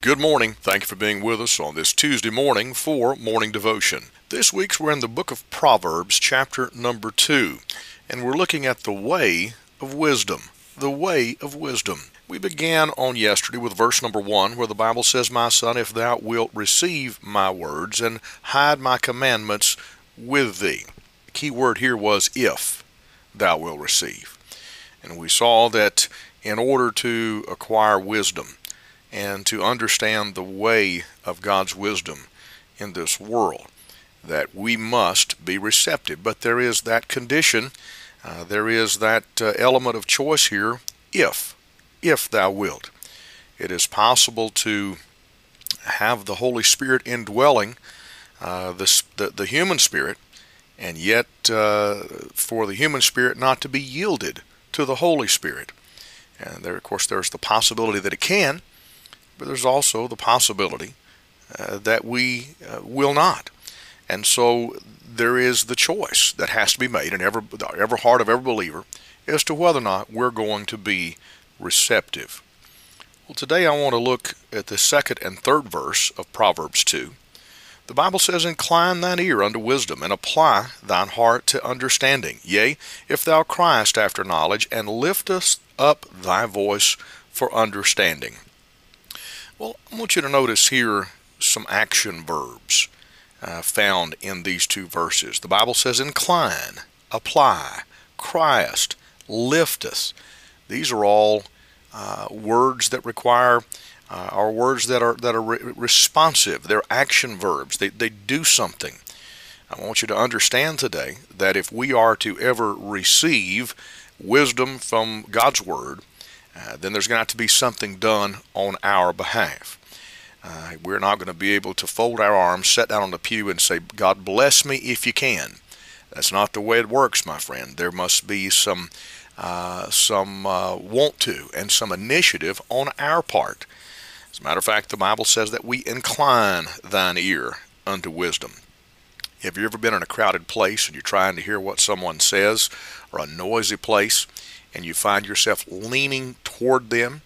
Good morning. Thank you for being with us on this Tuesday morning for Morning Devotion. This week's we're in the book of Proverbs, chapter number 2, and we're looking at the way of wisdom. The way of wisdom. We began on yesterday with verse number 1, where the Bible says, My son, if thou wilt receive my words and hide my commandments with thee. The key word here was if thou wilt receive. And we saw that in order to acquire wisdom, and to understand the way of God's wisdom in this world, that we must be receptive. But there is that condition, uh, there is that uh, element of choice here if, if thou wilt. It is possible to have the Holy Spirit indwelling uh, the, the, the, human spirit, and yet uh, for the human spirit not to be yielded to the Holy Spirit. And there, of course, there's the possibility that it can, but there's also the possibility uh, that we uh, will not. And so there is the choice that has to be made in every, every heart of every believer as to whether or not we're going to be receptive. Well, today I want to look at the second and third verse of Proverbs 2. The Bible says, Incline thine ear unto wisdom, and apply thine heart to understanding. Yea, if thou criest after knowledge, and liftest up thy voice for understanding. Well, I want you to notice here some action verbs uh, found in these two verses. The Bible says incline, apply, criest, lifteth. These are all uh, words that require uh, are words that are that are re- responsive. They're action verbs. They they do something. I want you to understand today that if we are to ever receive wisdom from God's word, uh, then there's going to have to be something done on our behalf. Uh, we're not going to be able to fold our arms, sit down on the pew, and say, God bless me if you can. That's not the way it works, my friend. There must be some uh, some uh, want to and some initiative on our part. As a matter of fact, the Bible says that we incline thine ear unto wisdom. Have you ever been in a crowded place and you're trying to hear what someone says, or a noisy place, and you find yourself leaning toward them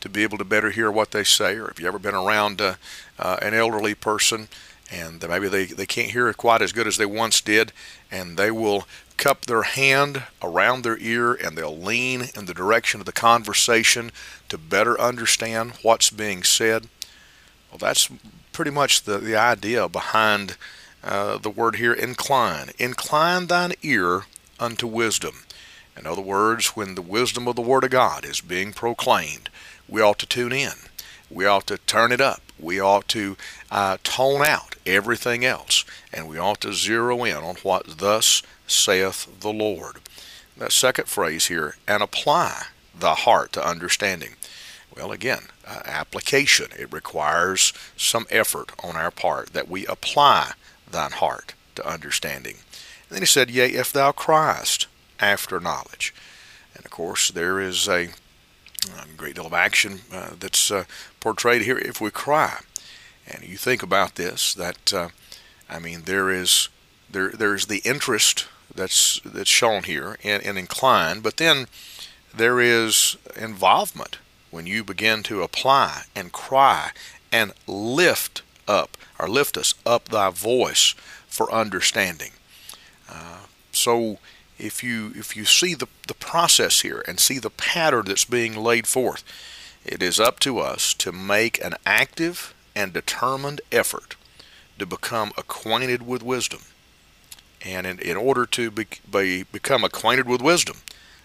to be able to better hear what they say, or have you ever been around uh, uh, an elderly person and maybe they, they can't hear it quite as good as they once did, and they will cup their hand around their ear and they'll lean in the direction of the conversation to better understand what's being said? Well, that's pretty much the, the idea behind uh, the word here incline. Incline thine ear unto wisdom. In other words, when the wisdom of the Word of God is being proclaimed, we ought to tune in. We ought to turn it up. We ought to uh, tone out everything else. And we ought to zero in on what thus saith the Lord. That second phrase here, and apply the heart to understanding. Well, again, uh, application. It requires some effort on our part that we apply thine heart to understanding. And then he said, Yea, if thou criest after knowledge. And of course, there is a, a great deal of action uh, that's uh, portrayed here if we cry. And you think about this, that uh, I mean, there is there there's the interest that's that's shown here and, and inclined, but then there is involvement when you begin to apply and cry and lift up or lift us up thy voice for understanding. Uh, so if you if you see the, the process here and see the pattern that's being laid forth, it is up to us to make an active and determined effort to become acquainted with wisdom. And in, in order to be, be, become acquainted with wisdom,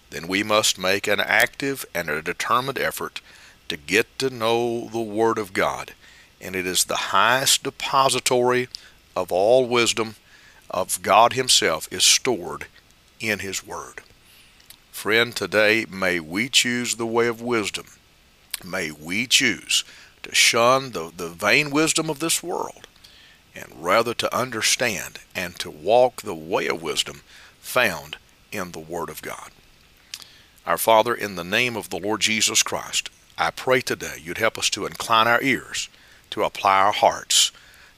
then we must make an active and a determined effort to get to know the Word of God. And it is the highest depository of all wisdom of God Himself is stored in His Word. Friend, today may we choose the way of wisdom. May we choose to shun the, the vain wisdom of this world and rather to understand and to walk the way of wisdom found in the Word of God. Our Father, in the name of the Lord Jesus Christ, I pray today you'd help us to incline our ears, to apply our hearts,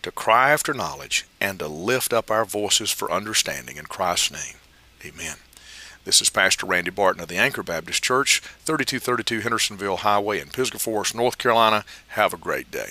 to cry after knowledge, and to lift up our voices for understanding in Christ's name. Amen. This is Pastor Randy Barton of the Anchor Baptist Church, 3232 Hendersonville Highway in Pisgah Forest, North Carolina. Have a great day.